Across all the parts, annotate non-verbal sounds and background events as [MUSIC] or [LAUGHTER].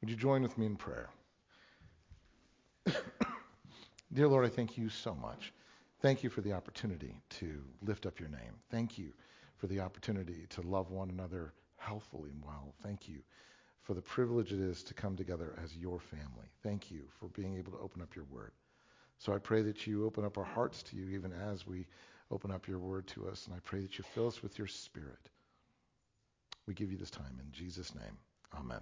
Would you join with me in prayer? [COUGHS] Dear Lord, I thank you so much. Thank you for the opportunity to lift up your name. Thank you for the opportunity to love one another healthfully and well. Thank you for the privilege it is to come together as your family. Thank you for being able to open up your word. So I pray that you open up our hearts to you even as we open up your word to us. And I pray that you fill us with your spirit. We give you this time in Jesus' name. Amen.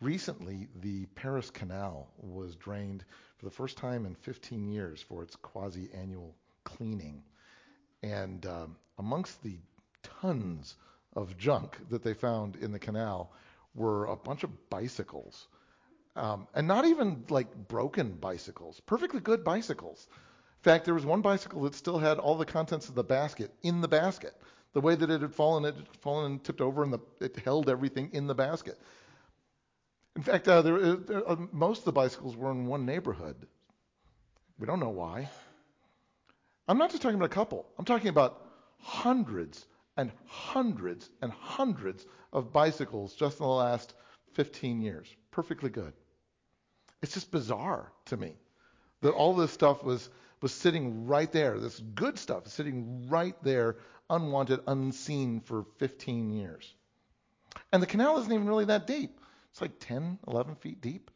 Recently, the Paris Canal was drained for the first time in 15 years for its quasi annual cleaning. And um, amongst the tons of junk that they found in the canal were a bunch of bicycles. Um, and not even like broken bicycles, perfectly good bicycles. In fact, there was one bicycle that still had all the contents of the basket in the basket. The way that it had fallen, it had fallen and tipped over, and the, it held everything in the basket. In fact, uh, there, uh, there, uh, most of the bicycles were in one neighborhood. We don't know why. I'm not just talking about a couple. I'm talking about hundreds and hundreds and hundreds of bicycles just in the last 15 years. Perfectly good. It's just bizarre to me that all this stuff was was sitting right there. This good stuff is sitting right there, unwanted, unseen for 15 years. And the canal isn't even really that deep. It's like 10, 11 feet deep.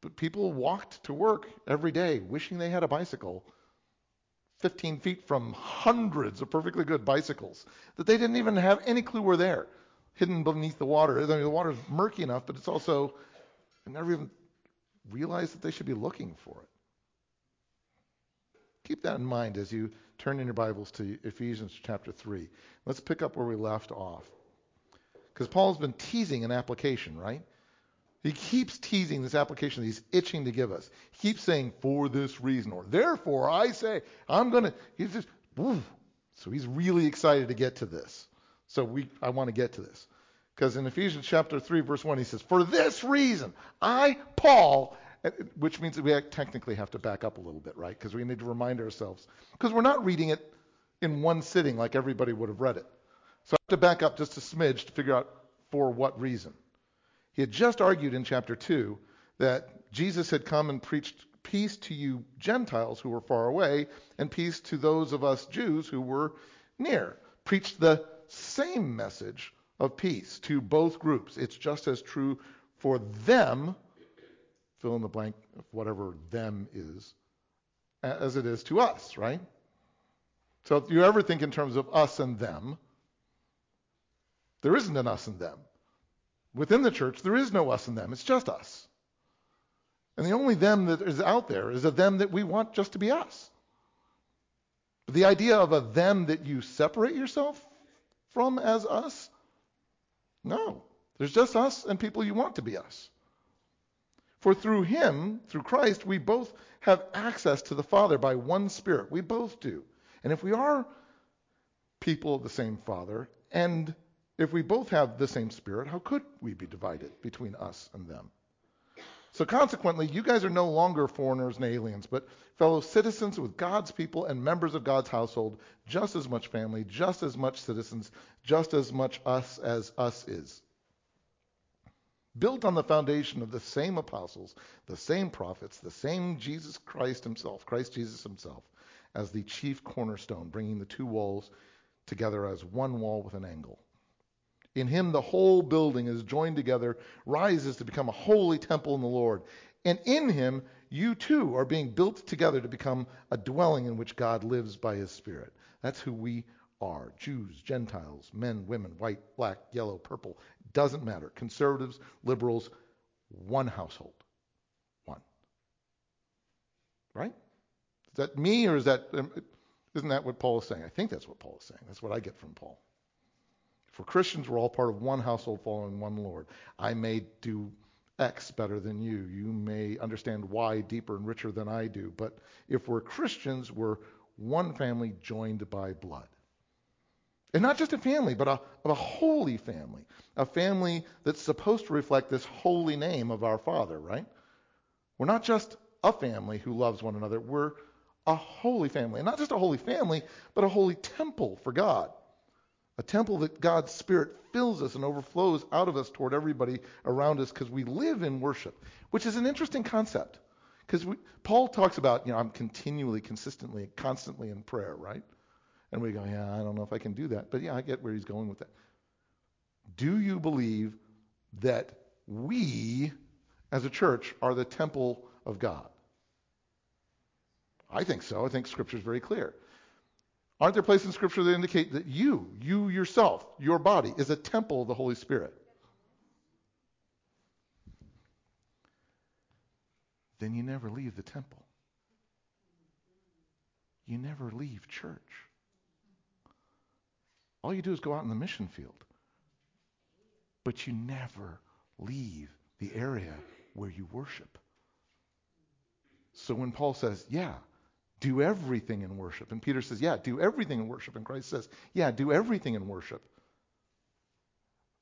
But people walked to work every day wishing they had a bicycle 15 feet from hundreds of perfectly good bicycles that they didn't even have any clue were there, hidden beneath the water. I mean, the water's murky enough, but it's also, they never even realized that they should be looking for it. Keep that in mind as you turn in your Bibles to Ephesians chapter 3. Let's pick up where we left off. Because Paul's been teasing an application, right? He keeps teasing this application that he's itching to give us. He keeps saying, for this reason, or therefore I say, I'm going to, he's just, woof. so he's really excited to get to this. So we, I want to get to this. Because in Ephesians chapter 3, verse 1, he says, For this reason, I, Paul, which means that we technically have to back up a little bit, right? Because we need to remind ourselves. Because we're not reading it in one sitting like everybody would have read it. So I have to back up just a smidge to figure out for what reason. He had just argued in chapter 2 that Jesus had come and preached peace to you Gentiles who were far away and peace to those of us Jews who were near. Preached the same message of peace to both groups. It's just as true for them, fill in the blank of whatever them is, as it is to us, right? So if you ever think in terms of us and them, there isn't an us and them. Within the church, there is no us and them. It's just us. And the only them that is out there is a them that we want just to be us. The idea of a them that you separate yourself from as us? No. There's just us and people you want to be us. For through him, through Christ, we both have access to the Father by one Spirit. We both do. And if we are people of the same Father and if we both have the same spirit, how could we be divided between us and them? So consequently, you guys are no longer foreigners and aliens, but fellow citizens with God's people and members of God's household, just as much family, just as much citizens, just as much us as us is. Built on the foundation of the same apostles, the same prophets, the same Jesus Christ himself, Christ Jesus himself, as the chief cornerstone, bringing the two walls together as one wall with an angle. In him, the whole building is joined together, rises to become a holy temple in the Lord. And in him, you too are being built together to become a dwelling in which God lives by his Spirit. That's who we are Jews, Gentiles, men, women, white, black, yellow, purple. Doesn't matter. Conservatives, liberals, one household. One. Right? Is that me or is that, um, isn't that what Paul is saying? I think that's what Paul is saying. That's what I get from Paul. For Christians, we're all part of one household following one Lord. I may do X better than you. You may understand Y deeper and richer than I do. But if we're Christians, we're one family joined by blood. And not just a family, but a, a holy family. A family that's supposed to reflect this holy name of our Father, right? We're not just a family who loves one another. We're a holy family. And not just a holy family, but a holy temple for God A temple that God's Spirit fills us and overflows out of us toward everybody around us because we live in worship, which is an interesting concept. Because Paul talks about, you know, I'm continually, consistently, constantly in prayer, right? And we go, yeah, I don't know if I can do that. But yeah, I get where he's going with that. Do you believe that we, as a church, are the temple of God? I think so. I think Scripture is very clear. Aren't there places in Scripture that indicate that you, you yourself, your body, is a temple of the Holy Spirit? Then you never leave the temple. You never leave church. All you do is go out in the mission field. But you never leave the area where you worship. So when Paul says, yeah, do everything in worship, and Peter says, yeah, do everything in worship, and Christ says, yeah, do everything in worship,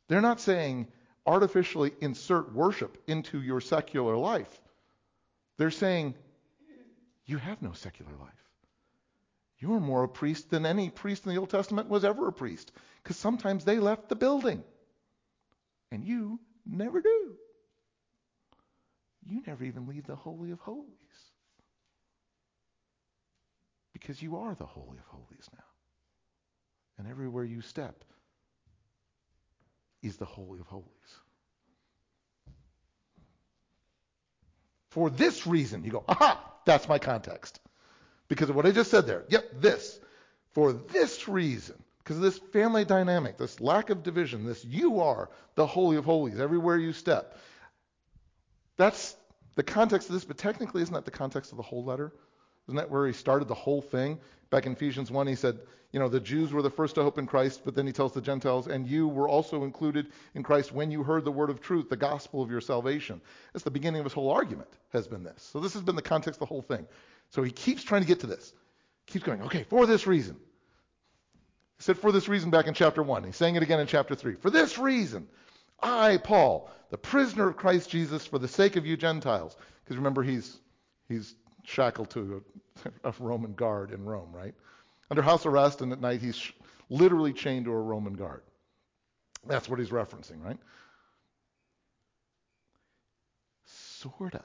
they're not saying artificially insert worship into your secular life. They're saying, you have no secular life. You're more a priest than any priest in the Old Testament was ever a priest, because sometimes they left the building. And you never do. You never even leave the Holy of Holies. Because you are the Holy of Holies now. And everywhere you step is the Holy of Holies. For this reason, you go, aha, that's my context. Because of what I just said there. Yep, this. For this reason, because of this family dynamic, this lack of division, this you are the Holy of Holies everywhere you step. That's the context of this, but technically, isn't that the context of the whole letter? Isn't that where he started the whole thing? Back in Ephesians 1, he said, you know, the Jews were the first to hope in Christ, but then he tells the Gentiles, and you were also included in Christ when you heard the word of truth, the gospel of your salvation. That's the beginning of his whole argument, has been this. So this has been the context of the whole thing. So he keeps trying to get to this. Keeps going, okay, for this reason. He said for this reason back in chapter 1. He's saying it again in chapter 3. For this reason, I, Paul, the prisoner of Christ Jesus, for the sake of you Gentiles. Because remember, he's, he's shackled to a, [LAUGHS] a, Roman guard in Rome, right? Under house arrest, and at night he's sh- literally chained to a Roman guard. That's what he's referencing, right? Sorta.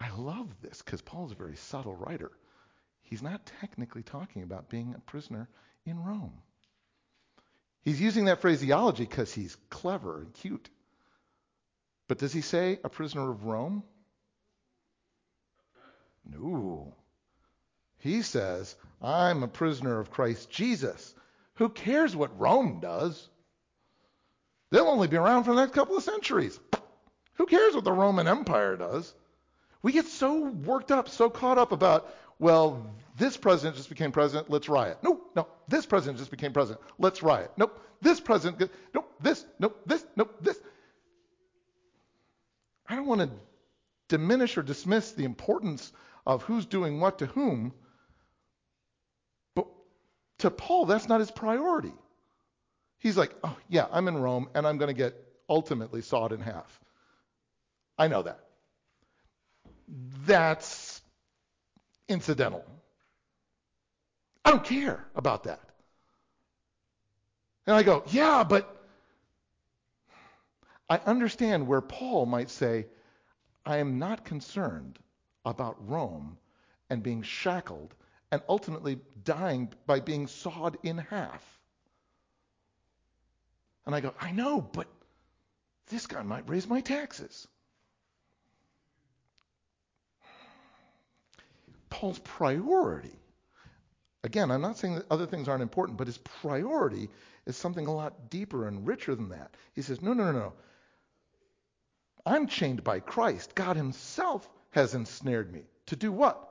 I love this because Paul's a very subtle writer. He's not technically talking about being a prisoner in Rome. He's using that phraseology because he's clever and cute. But does he say a prisoner of Rome? No. He says, I'm a prisoner of Christ Jesus. Who cares what Rome does? They'll only be around for the next couple of centuries. Who cares what the Roman Empire does? We get so worked up, so caught up about, well, this president just became president, let's riot. No, no, this president just became president, let's riot. Nope, this president, nope, this, nope, this, nope, this. I don't want to diminish or dismiss the importance of who's doing what to whom, but to Paul, that's not his priority. He's like, oh, yeah, I'm in Rome and I'm going to get ultimately sawed in half. I know that. That's incidental. I don't care about that. And I go, yeah, but I understand where Paul might say, I am not concerned about Rome and being shackled and ultimately dying by being sawed in half. And I go, I know, but this guy might raise my taxes. Paul's priority, again, I'm not saying that other things aren't important, but his priority is something a lot deeper and richer than that. He says, no, no, no, no. I'm chained by Christ. God himself has ensnared me. To do what?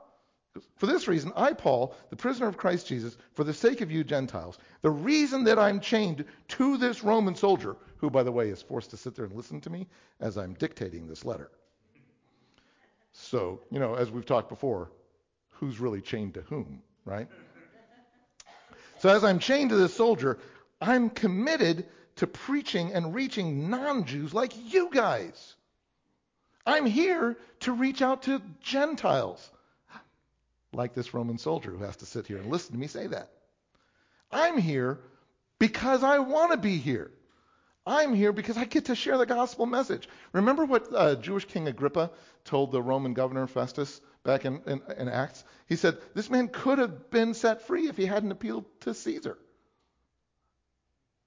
For this reason, I, Paul, the prisoner of Christ Jesus, for the sake of you Gentiles, the reason that I'm chained to this Roman soldier, who, by the way, is forced to sit there and listen to me as I'm dictating this letter. So, you know, as we've talked before, who's really chained to whom, right? So as I'm chained to this soldier, I'm committed to preaching and reaching non Jews like you guys. I'm here to reach out to Gentiles, like this Roman soldier who has to sit here and listen to me say that. I'm here because I want to be here. I'm here because I get to share the gospel message. Remember what uh, Jewish King Agrippa told the Roman governor Festus back in, in, in Acts? He said, This man could have been set free if he hadn't appealed to Caesar.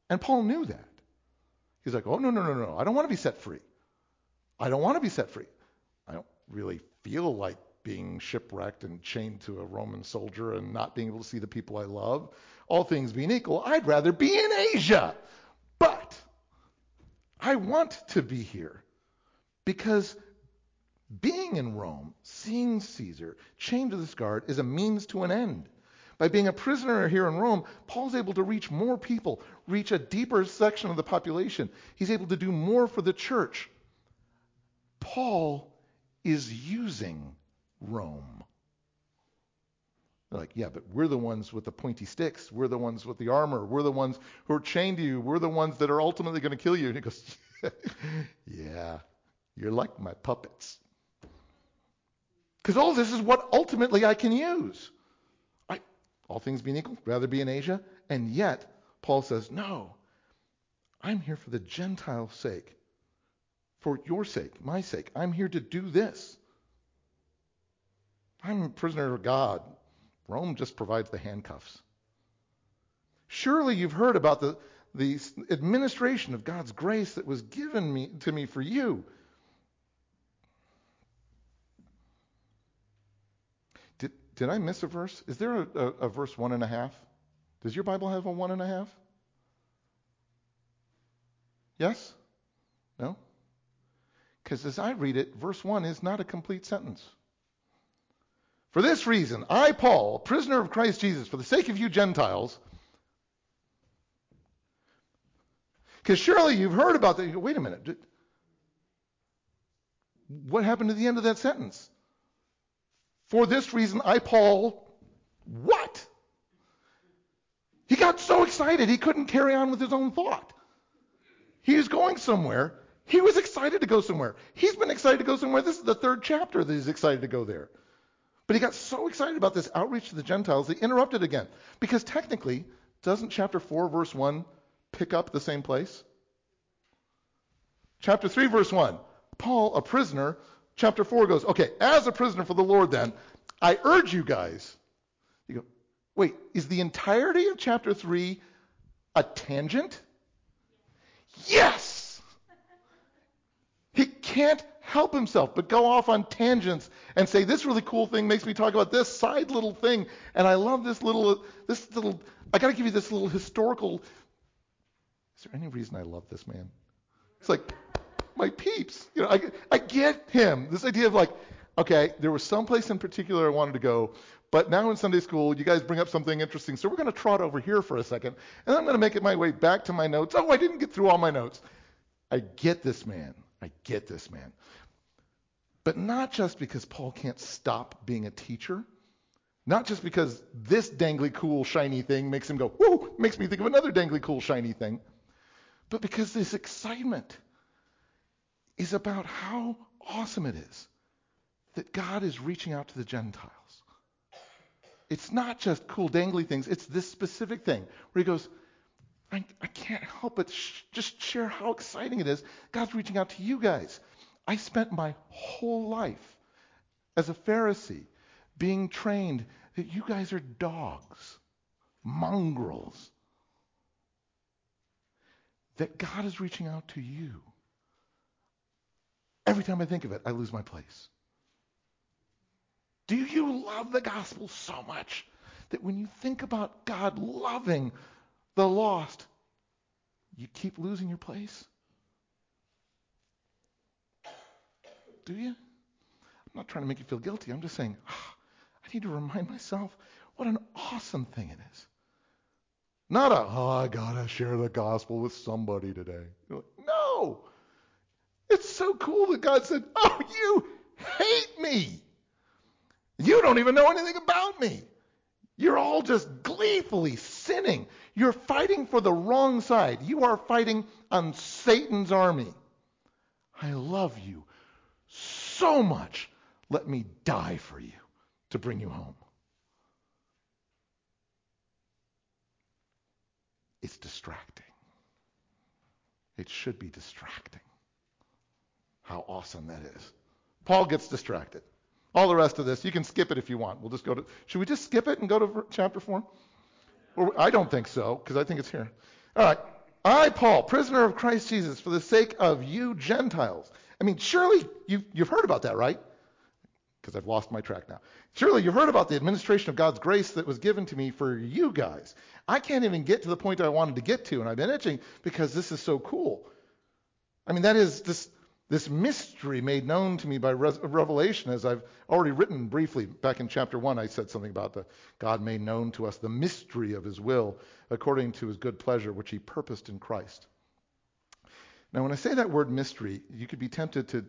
And Paul knew that. He's like, Oh, no, no, no, no. I don't want to be set free. I don't want to be set free. I don't really feel like being shipwrecked and chained to a Roman soldier and not being able to see the people I love. All things being equal, I'd rather be in Asia. But I want to be here because being in Rome, seeing Caesar, chained to this guard, is a means to an end. By being a prisoner here in Rome, Paul's able to reach more people, reach a deeper section of the population. He's able to do more for the church. Paul is using Rome. They're like, yeah, but we're the ones with the pointy sticks. We're the ones with the armor. We're the ones who are chained to you. We're the ones that are ultimately going to kill you. And he goes, [LAUGHS] yeah, you're like my puppets. Because all this is what ultimately I can use. I, all things being equal, rather be in Asia. And yet, Paul says, no, I'm here for the Gentile sake, for your sake, my sake. I'm here to do this. I'm a prisoner of God. Rome just provides the handcuffs. Surely you've heard about the, the administration of God's grace that was given me, to me for you. Did, did I miss a verse? Is there a, a, a verse one and a half? Does your Bible have a one and a half? Yes? Because as I read it, verse 1 is not a complete sentence. For this reason, I, Paul, prisoner of Christ Jesus, for the sake of you Gentiles, because surely you've heard about that. Wait a minute. What happened to the end of that sentence? For this reason, I, Paul, what? He got so excited he couldn't carry on with his own thought. He was going somewhere. He was excited to go somewhere. He's been excited to go somewhere. This is the third chapter that he's excited to go there. But he got so excited about this outreach to the Gentiles, he interrupted again. Because technically, doesn't chapter 4, verse 1 pick up the same place? Chapter 3, verse 1, Paul, a prisoner. Chapter 4 goes, okay, as a prisoner for the Lord, then, I urge you guys. You go, wait, is the entirety of chapter 3 a tangent? Yes! Can't help himself but go off on tangents and say this really cool thing makes me talk about this side little thing and I love this little this little I got to give you this little historical Is there any reason I love this man? It's like my peeps. You know, I I get him. This idea of like okay, there was some place in particular I wanted to go, but now in Sunday school, you guys bring up something interesting. So we're going to trot over here for a second, and I'm going to make it my way back to my notes. Oh, I didn't get through all my notes. I get this man. I get this man. But not just because Paul can't stop being a teacher, not just because this dangly cool shiny thing makes him go, whoo, makes me think of another dangly cool shiny thing, but because this excitement is about how awesome it is that God is reaching out to the Gentiles. It's not just cool dangly things, it's this specific thing where he goes, I, I can't help but sh- just share how exciting it is. God's reaching out to you guys. I spent my whole life as a Pharisee being trained that you guys are dogs, mongrels. That God is reaching out to you. Every time I think of it, I lose my place. Do you love the gospel so much that when you think about God loving the lost, you keep losing your place? Do you? I'm not trying to make you feel guilty. I'm just saying, oh, [SIGHS] I need to remind myself what an awesome thing it is. Not a, oh, I gotta share the gospel with somebody today. Like, no! It's so cool that God said, oh, you hate me. You don't even know anything about me. You're all just gleefully sinning. You're fighting for the wrong side. You are fighting on Satan's army. I love you so much. Let me die for you to bring you home. it's distracting. It should be distracting. How awesome that is. Paul gets distracted. All the rest of this, you can skip it if you want. We'll just go to. Should we just skip it and go to chapter 4? I don't think so, because I think it's here. All right. I, Paul, prisoner of Christ Jesus, for the sake of you Gentiles. I mean, surely you, you've heard about that, right? Because I've lost my track now. Surely you've heard about the administration of God's grace that was given to me for you guys. I can't even get to the point I wanted to get to, and I've been itching because this is so cool. I mean, that is this this mystery made known to me by revelation, as I've already written briefly back in chapter 1, I said something about the God made known to us the mystery of his will according to his good pleasure, which he purposed in Christ. Now, when I say that word mystery, you could be tempted to,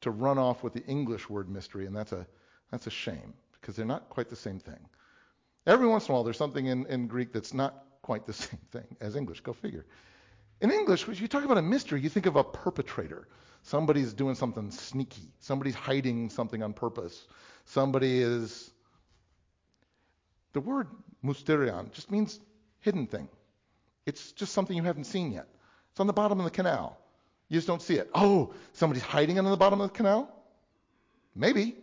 to run off with the English word mystery, and that's a, that's a shame because they're not quite the same thing. Every once in a while, there's something in, in Greek that's not quite the [LAUGHS] same thing as English. Go figure. In English, when you talk about a mystery, you think of a perpetrator Somebody's doing something sneaky. Somebody's hiding something on purpose. Somebody is. The word mysterion just means hidden thing. It's just something you haven't seen yet. It's on the bottom of the canal. You just don't see it. Oh, somebody's hiding it on the bottom of the canal? Maybe.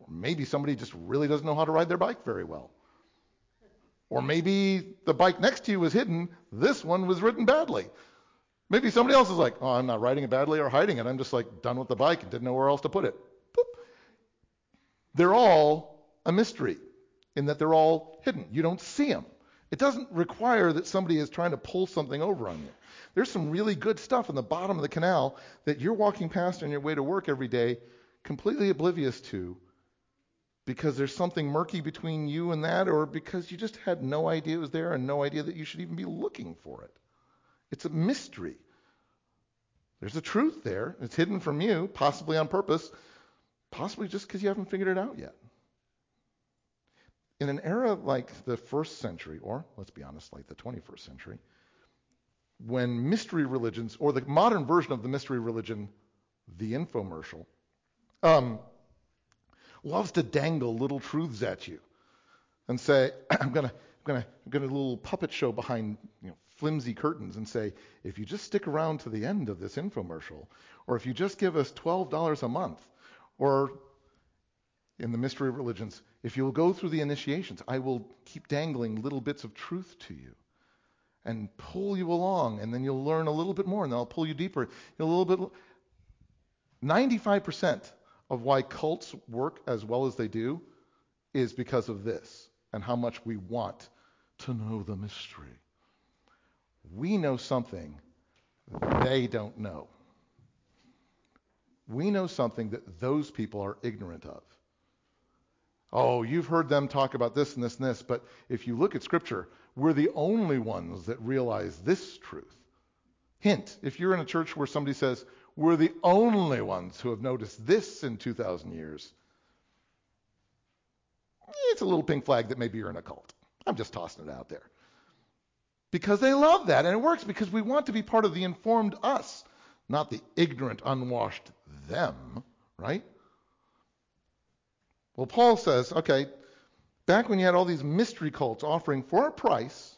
Or maybe somebody just really doesn't know how to ride their bike very well. Or maybe the bike next to you was hidden, this one was ridden badly. Maybe somebody else is like, oh, I'm not riding it badly or hiding it. I'm just like done with the bike and didn't know where else to put it. Boop. They're all a mystery in that they're all hidden. You don't see them. It doesn't require that somebody is trying to pull something over on you. There's some really good stuff in the bottom of the canal that you're walking past on your way to work every day, completely oblivious to, because there's something murky between you and that, or because you just had no idea it was there and no idea that you should even be looking for it. It's a mystery. There's a truth there. It's hidden from you, possibly on purpose, possibly just because you haven't figured it out yet. In an era like the first century, or let's be honest, like the 21st century, when mystery religions, or the modern version of the mystery religion, the infomercial, um, loves to dangle little truths at you and say, [CLEARS THROAT] I'm going to I'm going to a little puppet show behind you know, flimsy curtains and say, if you just stick around to the end of this infomercial, or if you just give us $12 a month, or in the mystery of religions, if you'll go through the initiations, I will keep dangling little bits of truth to you and pull you along, and then you'll learn a little bit more, and then I'll pull you deeper. a little bit. 95% of why cults work as well as they do is because of this and how much we want to know the mystery we know something they don't know. We know something that those people are ignorant of. Oh, you've heard them talk about this and this and this, but if you look at Scripture, we're the only ones that realize this truth. Hint, if you're in a church where somebody says, we're the only ones who have noticed this in 2,000 years, it's a little pink flag that maybe you're in a cult. I'm just tossing it out there because they love that. And it works because we want to be part of the informed us, not the ignorant, unwashed them, right? Well, Paul says, okay, back when you had all these mystery cults offering for a price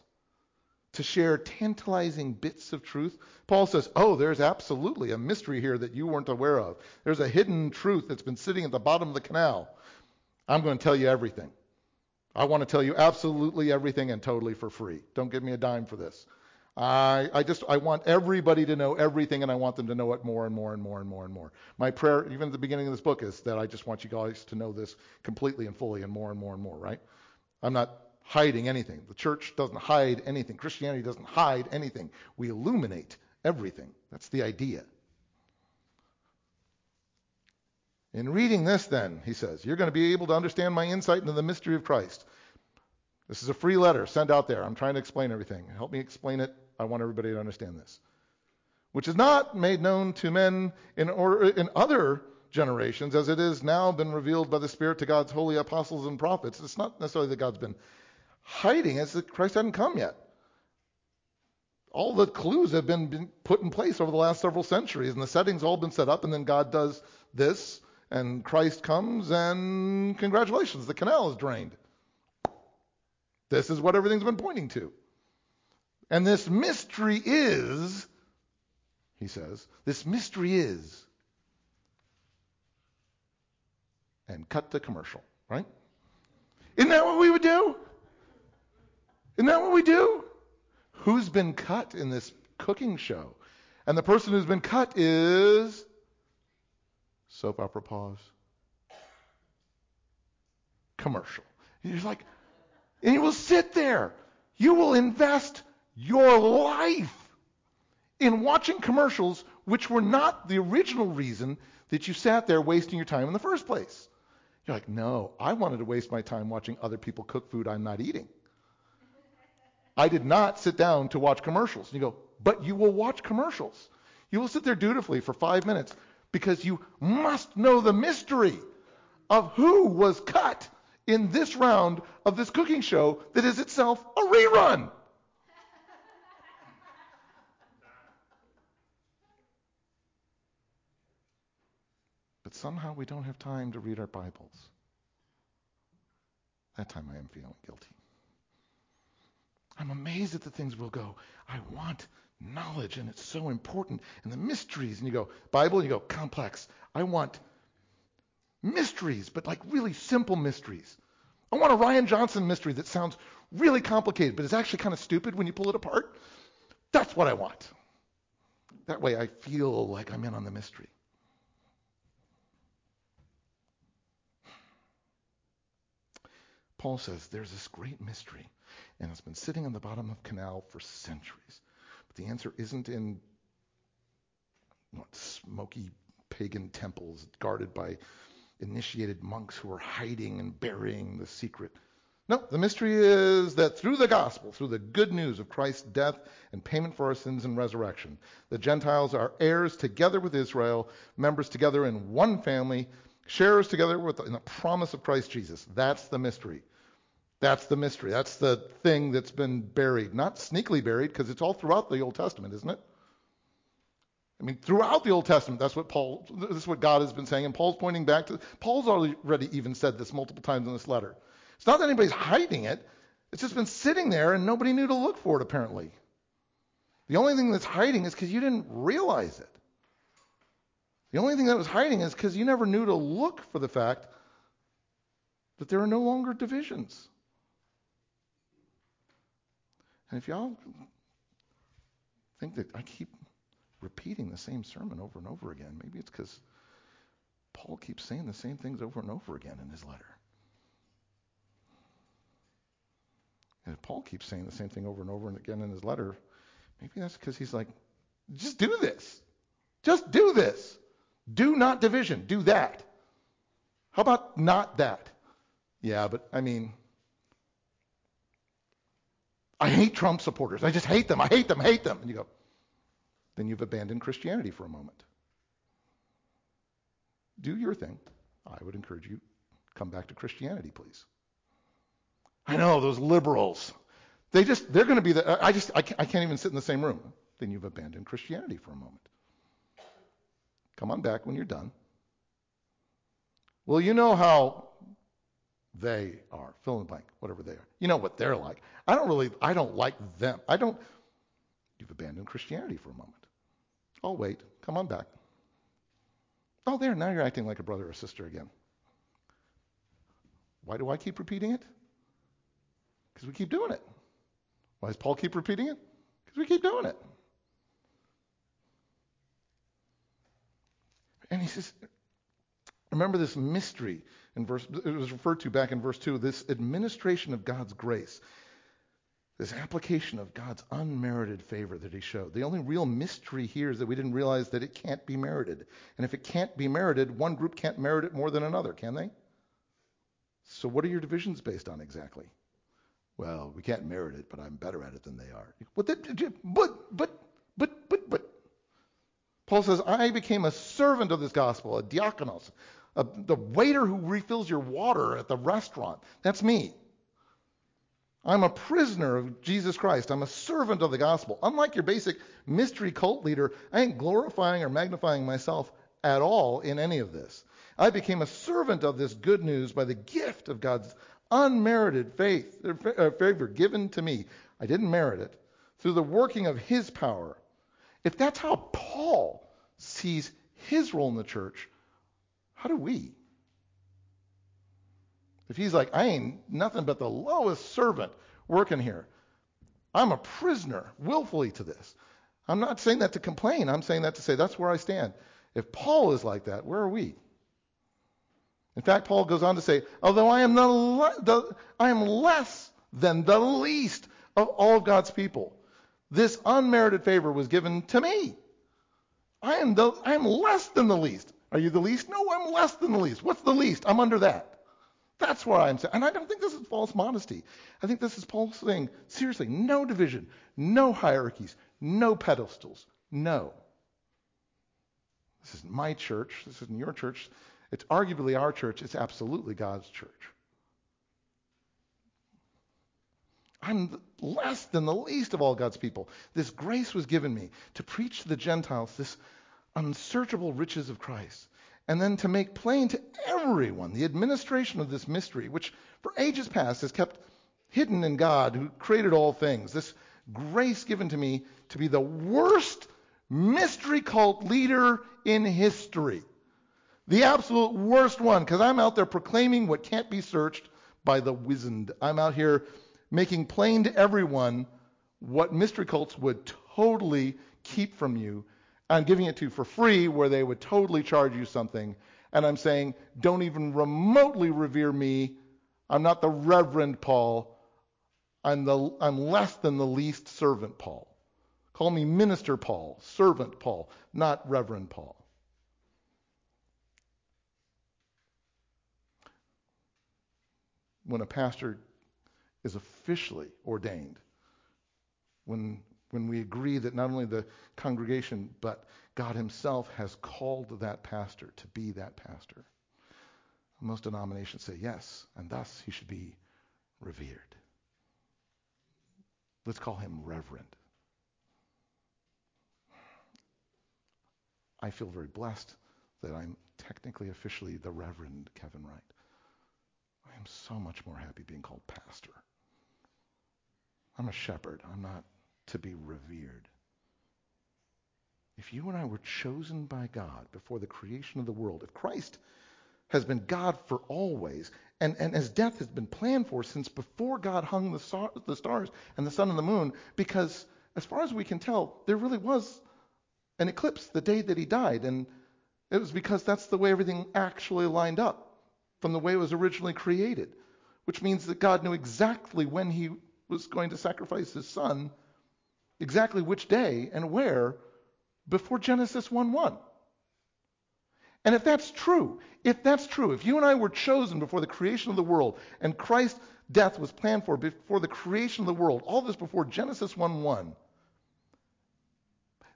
to share tantalizing bits of truth, Paul says, oh, there's absolutely a mystery here that you weren't aware of. There's a hidden truth that's been sitting at the bottom of the canal. I'm going to tell you everything. I want to tell you absolutely everything and totally for free. Don't give me a dime for this. I, I just I want everybody to know everything and I want them to know it more and more and more and more and more. My prayer, even at the beginning of this book, is that I just want you guys to know this completely and fully and more and more and more, right? I'm not hiding anything. The church doesn't hide anything. Christianity doesn't hide anything. We illuminate everything. That's the idea. In reading this, then, he says, you're going to be able to understand my insight into the mystery of Christ. This is a free letter sent out there. I'm trying to explain everything. Help me explain it. I want everybody to understand this. Which is not made known to men in, or, in other generations, as it is now been revealed by the Spirit to God's holy apostles and prophets. It's not necessarily that God's been hiding, it's that Christ hadn't come yet. All the clues have been, been put in place over the last several centuries, and the settings all been set up, and then God does this and Christ comes, and congratulations, the canal is drained. This is what everything's been pointing to. And this mystery is, he says, this mystery is, and cut the commercial, right? Isn't that what we would do? Isn't that what we do? Who's been cut in this cooking show? And the person who's been cut is soap opera pause. Commercial. You're like, and you will sit there. You will invest your life in watching commercials which were not the original reason that you sat there wasting your time in the first place. You're like, no, I wanted to waste my time watching other people cook food I'm not eating. I did not sit down to watch commercials. And you go, but you will watch commercials. You will sit there dutifully for five minutes because you must know the mystery of who was cut in this round of this cooking show that is itself a rerun. but somehow we don't have time to read our Bibles. That time I am feeling guilty. I'm amazed at the things we'll go. I want knowledge, and it's so important, and the mysteries. And you go, Bible, and you go, complex. I want mysteries, but like really simple mysteries. I want a Rian Johnson mystery that sounds really complicated, but is actually kind of stupid when you pull it apart. That's what I want. That way I feel like I'm in on the mystery. Paul says there's this great mystery, and it's been sitting on the bottom of canal for centuries. The answer isn't in what, smoky pagan temples guarded by initiated monks who are hiding and burying the secret. No, the mystery is that through the gospel, through the good news of Christ's death and payment for our sins and resurrection, the Gentiles are heirs together with Israel, members together in one family, sharers together with in the promise of Christ Jesus. That's the mystery. That's the mystery. That's the thing that's been buried. Not sneakily buried, because it's all throughout the Old Testament, isn't it? I mean, throughout the Old Testament, that's what Paul, this is what God has been saying, and Paul's pointing back to, Paul's already even said this multiple times in this letter. It's not that anybody's hiding it, it's just been sitting there and nobody knew to look for it, apparently. The only thing that's hiding is because you didn't realize it. The only thing that was hiding is because you never knew to look for the fact that there are no longer divisions. And if y'all think that I keep repeating the same sermon over and over again, maybe it's because Paul keeps saying the same things over and over again in his letter. And if Paul keeps saying the same thing over and over again in his letter, maybe that's because he's like, just do this. Just do this. Do not division. Do that. How about not that? Yeah, but I mean, I hate Trump supporters. I just hate them. I hate them, hate them. And you go, then you've abandoned Christianity for a moment. Do your thing. I would encourage you, come back to Christianity, please. I know those liberals. They just, they're going to be the, I just, I can't, I can't even sit in the same room. Then you've abandoned Christianity for a moment. Come on back when you're done. Well, you know how they are. Fill in the blank, whatever they are. You know what they're like. I don't really, I don't like them. I don't, you've abandoned Christianity for a moment. I'll wait. Come on back. Oh, there, now you're acting like a brother or sister again. Why do I keep repeating it? Because we keep doing it. Why does Paul keep repeating it? Because we keep doing it. And he says, remember this mystery in verse, it was referred to back in verse 2, this administration of God's grace, this application of God's unmerited favor that he showed. The only real mystery here is that we didn't realize that it can't be merited. And if it can't be merited, one group can't merit it more than another, can they? So what are your divisions based on exactly? Well, we can't merit it, but I'm better at it than they are. But, but, but, but, but, but. Paul says, I became a servant of this gospel, a diakonos, a, the waiter who refills your water at the restaurant. That's me. I'm a prisoner of Jesus Christ. I'm a servant of the gospel. Unlike your basic mystery cult leader, I ain't glorifying or magnifying myself at all in any of this. I became a servant of this good news by the gift of God's unmerited faith, uh, favor given to me. I didn't merit it through the working of his power. If that's how Paul sees his role in the church, how do we? If he's like, I ain't nothing but the lowest servant working here. I'm a prisoner willfully to this. I'm not saying that to complain. I'm saying that to say that's where I stand. If Paul is like that, where are we? In fact, Paul goes on to say, although I am, the, the, I am less than the least of all of God's people, this unmerited favor was given to me. I am, the, I am less than the least. Are you the least? No, I'm less than the least. What's the least? I'm under that. That's where I'm saying. And I don't think this is false modesty. I think this is Paul saying, seriously, no division, no hierarchies, no pedestals, no. This isn't my church. This isn't your church. It's arguably our church. It's absolutely God's church. I'm less than the least of all God's people. This grace was given me to preach to the Gentiles this unsearchable riches of Christ and then to make plain to everyone the administration of this mystery, which for ages past has kept hidden in God who created all things. This grace given to me to be the worst mystery cult leader in history. The absolute worst one, because I'm out there proclaiming what can't be searched by the wizened. I'm out here making plain to everyone what mystery cults would totally keep from you I'm giving it to you for free where they would totally charge you something. And I'm saying, don't even remotely revere me. I'm not the Reverend Paul. I'm, the, I'm less than the least servant Paul. Call me Minister Paul, Servant Paul, not Reverend Paul. When a pastor is officially ordained, when when we agree that not only the congregation, but God Himself has called that pastor to be that pastor. Most denominations say yes, and thus he should be revered. Let's call him reverend. I feel very blessed that I'm technically, officially the Reverend Kevin Wright. I am so much more happy being called pastor. I'm a shepherd. I'm not to be revered. If you and I were chosen by God before the creation of the world, if Christ has been God for always, and, and as death has been planned for since before God hung the, star, the stars and the sun and the moon, because as far as we can tell, there really was an eclipse the day that he died, and it was because that's the way everything actually lined up from the way it was originally created, which means that God knew exactly when he was going to sacrifice his son exactly which day and where before Genesis 1 1. And if that's true, if that's true, if you and I were chosen before the creation of the world and Christ's death was planned for before the creation of the world, all this before Genesis 1 1,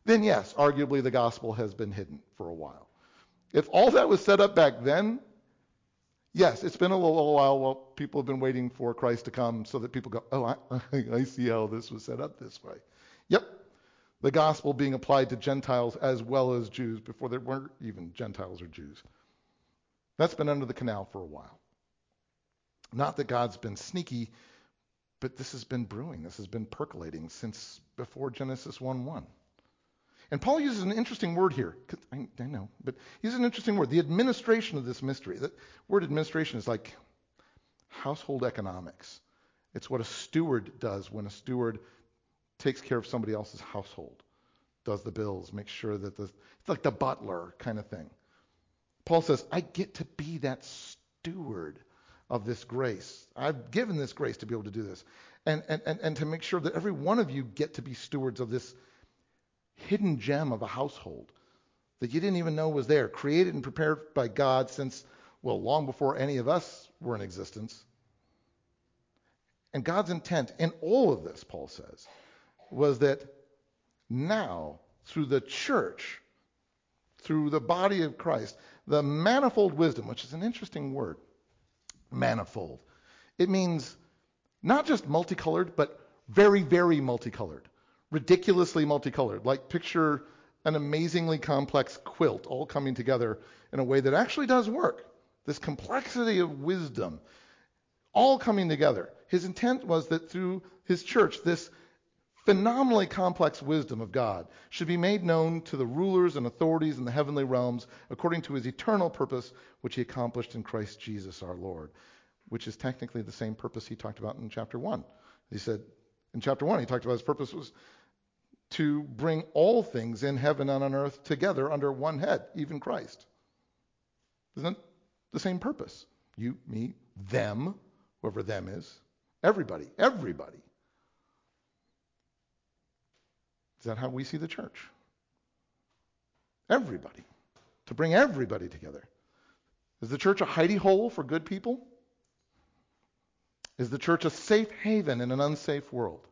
then yes, arguably the gospel has been hidden for a while. If all that was set up back then, yes, it's been a little while while people have been waiting for Christ to come so that people go, oh, I, [LAUGHS] I see how this was set up this way. Yep. The gospel being applied to Gentiles as well as Jews before there weren't even Gentiles or Jews. That's been under the canal for a while. Not that God's been sneaky, but this has been brewing. This has been percolating since before Genesis 1 1. And Paul uses an interesting word here. I, I know, but he uses an interesting word. The administration of this mystery. The word administration is like household economics. It's what a steward does when a steward takes care of somebody else's household, does the bills, makes sure that the it's like the butler kind of thing. Paul says, I get to be that steward of this grace. I've given this grace to be able to do this. And, and, and, and to make sure that every one of you get to be stewards of this hidden gem of a household that you didn't even know was there, created and prepared by God since, well, long before any of us were in existence. And God's intent in all of this, Paul says, was that now, through the church, through the body of Christ, the manifold wisdom, which is an interesting word, manifold, it means not just multicolored, but very, very multicolored, ridiculously multicolored. Like picture an amazingly complex quilt all coming together in a way that actually does work. This complexity of wisdom all coming together. His intent was that through his church, this phenomenally complex wisdom of God should be made known to the rulers and authorities in the heavenly realms according to his eternal purpose, which he accomplished in Christ Jesus our Lord, which is technically the same purpose he talked about in chapter 1. He said, in chapter 1, he talked about his purpose was to bring all things in heaven and on earth together under one head, even Christ. Isn't the same purpose? You, me, them, whoever them is. Everybody, everybody. Is that how we see the church? Everybody. To bring everybody together. Is the church a hidey hole for good people? Is the church a safe haven in an unsafe world?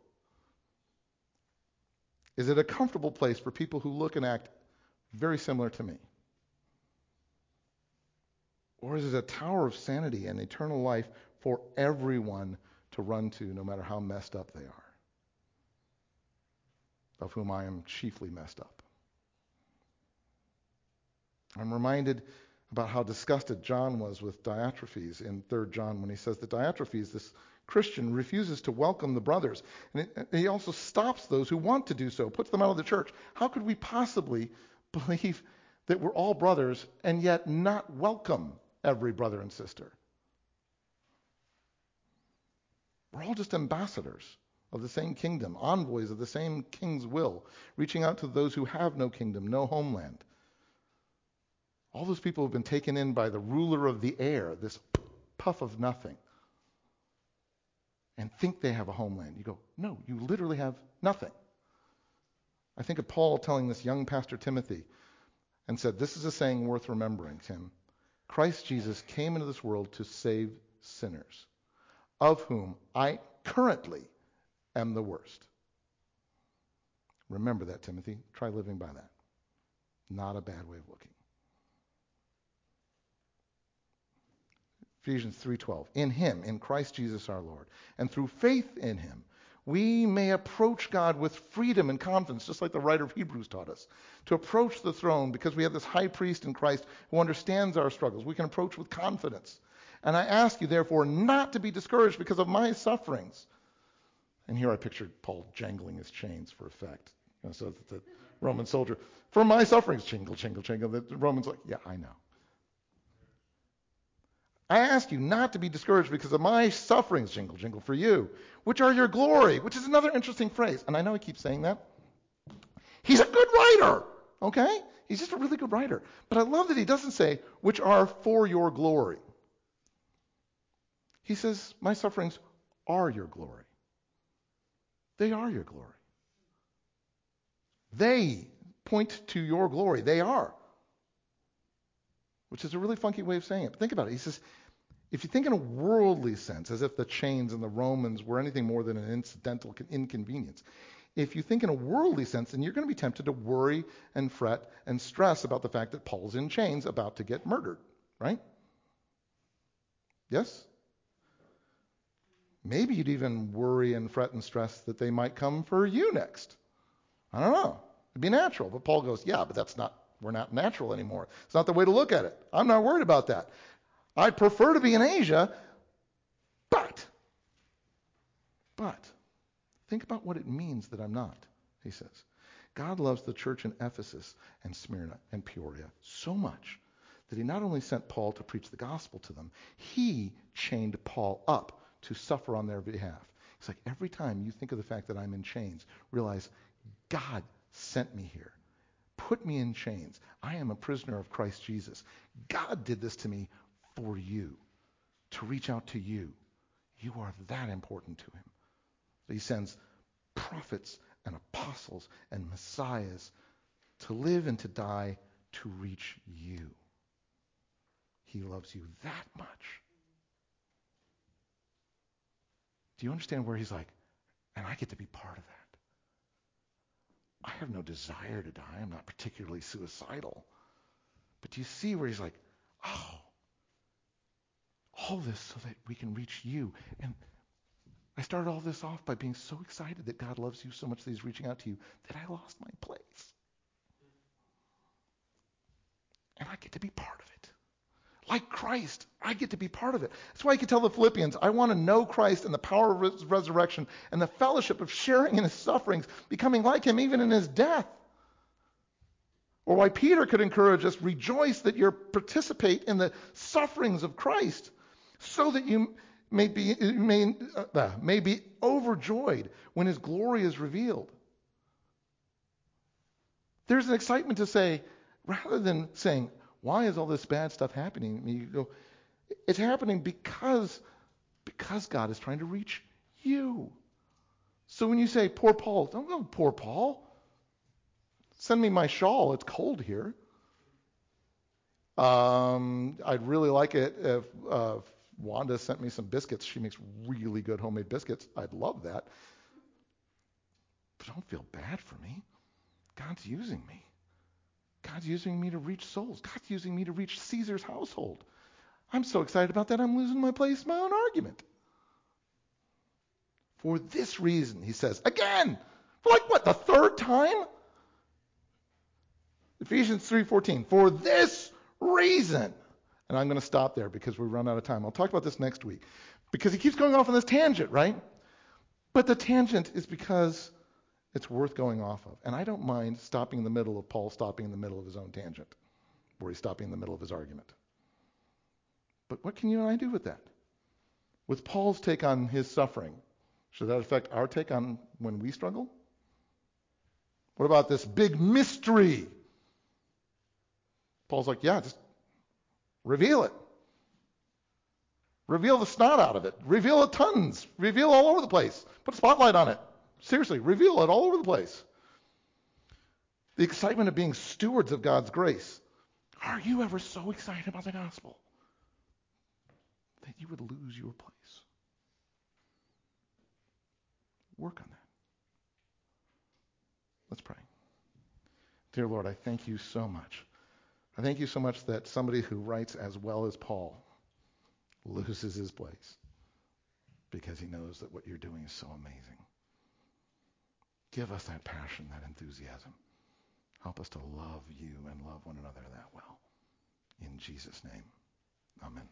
Is it a comfortable place for people who look and act very similar to me? Or is it a tower of sanity and eternal life for everyone to run to, no matter how messed up they are? Of whom I am chiefly messed up. I'm reminded about how disgusted John was with Diotrephes in 3 John when he says that Diotrephes, this Christian, refuses to welcome the brothers. And he also stops those who want to do so, puts them out of the church. How could we possibly believe that we're all brothers and yet not welcome every brother and sister? We're all just ambassadors of the same kingdom, envoys of the same king's will, reaching out to those who have no kingdom, no homeland. All those people have been taken in by the ruler of the air, this puff of nothing, and think they have a homeland. You go, no, you literally have nothing. I think of Paul telling this young pastor Timothy and said, This is a saying worth remembering, Tim. Christ Jesus came into this world to save sinners, of whom I currently am the worst. Remember that, Timothy. Try living by that. Not a bad way of looking. Ephesians 3:12. In him, in Christ Jesus our Lord, and through faith in him, we may approach God with freedom and confidence, just like the writer of Hebrews taught us. To approach the throne because we have this high priest in Christ who understands our struggles. We can approach with confidence. And I ask you, therefore, not to be discouraged because of my sufferings. And here I pictured Paul jangling his chains for effect. You know, so that the Roman soldier, for my sufferings, jingle, jingle, jingle. The Roman's like, yeah, I know. I ask you not to be discouraged because of my sufferings, jingle, jingle, for you, which are your glory, which is another interesting phrase. And I know I keep saying that. He's a good writer, okay? He's just a really good writer. But I love that he doesn't say, which are for your glory. He says, my sufferings are your glory. They are your glory. They point to your glory. They are. Which is a really funky way of saying it. But think about it. He says, if you think in a worldly sense, as if the chains and the Romans were anything more than an incidental inconvenience, if you think in a worldly sense, then you're going to be tempted to worry and fret and stress about the fact that Paul's in chains about to get murdered, right? Yes? Maybe you'd even worry and fret and stress that they might come for you next. I don't know. It'd be natural. But Paul goes, yeah, but that's not, we're not natural anymore. It's not the way to look at it. I'm not worried about that. I'd prefer to be in Asia, but, but, think about what it means that I'm not, he says. God loves the church in Ephesus and Smyrna and Peoria so much that he not only sent Paul to preach the gospel to them, he chained Paul up to suffer on their behalf. It's like every time you think of the fact that I'm in chains, realize God sent me here, put me in chains. I am a prisoner of Christ Jesus. God did this to me for you, to reach out to you. You are that important to him. he sends prophets and apostles and messiahs to live and to die to reach you. He loves you that much. Do you understand where he's like, and I get to be part of that? I have no desire to die. I'm not particularly suicidal. But do you see where he's like, oh, all this so that we can reach you. And I started all this off by being so excited that God loves you so much that he's reaching out to you that I lost my place. And I get to be part of it. Like Christ. I get to be part of it. That's why he could tell the Philippians, I want to know Christ and the power of his resurrection and the fellowship of sharing in his sufferings, becoming like him even in his death. Or why Peter could encourage us, rejoice that you participate in the sufferings of Christ, so that you may be, may, uh, may be overjoyed when his glory is revealed. There's an excitement to say, rather than saying, why is all this bad stuff happening me? You go, it's happening because, because God is trying to reach you. So when you say, poor Paul, don't go, poor Paul. Send me my shawl. It's cold here. Um, I'd really like it if uh, Wanda sent me some biscuits. She makes really good homemade biscuits. I'd love that. But don't feel bad for me. God's using me. God's using me to reach souls. God's using me to reach Caesar's household. I'm so excited about that, I'm losing my place in my own argument. For this reason, he says, again, for like what, the third time? Ephesians 3:14. For this reason, and I'm going to stop there because we run out of time. I'll talk about this next week. Because he keeps going off on this tangent, right? But the tangent is because it's worth going off of. And I don't mind stopping in the middle of Paul stopping in the middle of his own tangent, where he's stopping in the middle of his argument. But what can you and I do with that? With Paul's take on his suffering, should that affect our take on when we struggle? What about this big mystery? Paul's like, yeah, just reveal it. Reveal the snot out of it. Reveal it tons. Reveal all over the place. Put a spotlight on it. Seriously, reveal it all over the place. The excitement of being stewards of God's grace. Are you ever so excited about the gospel that you would lose your place? Work on that. Let's pray. Dear Lord, I thank you so much. I thank you so much that somebody who writes as well as Paul loses his place because he knows that what you're doing is so amazing. Give us that passion, that enthusiasm. Help us to love you and love one another that well. In Jesus' name, amen.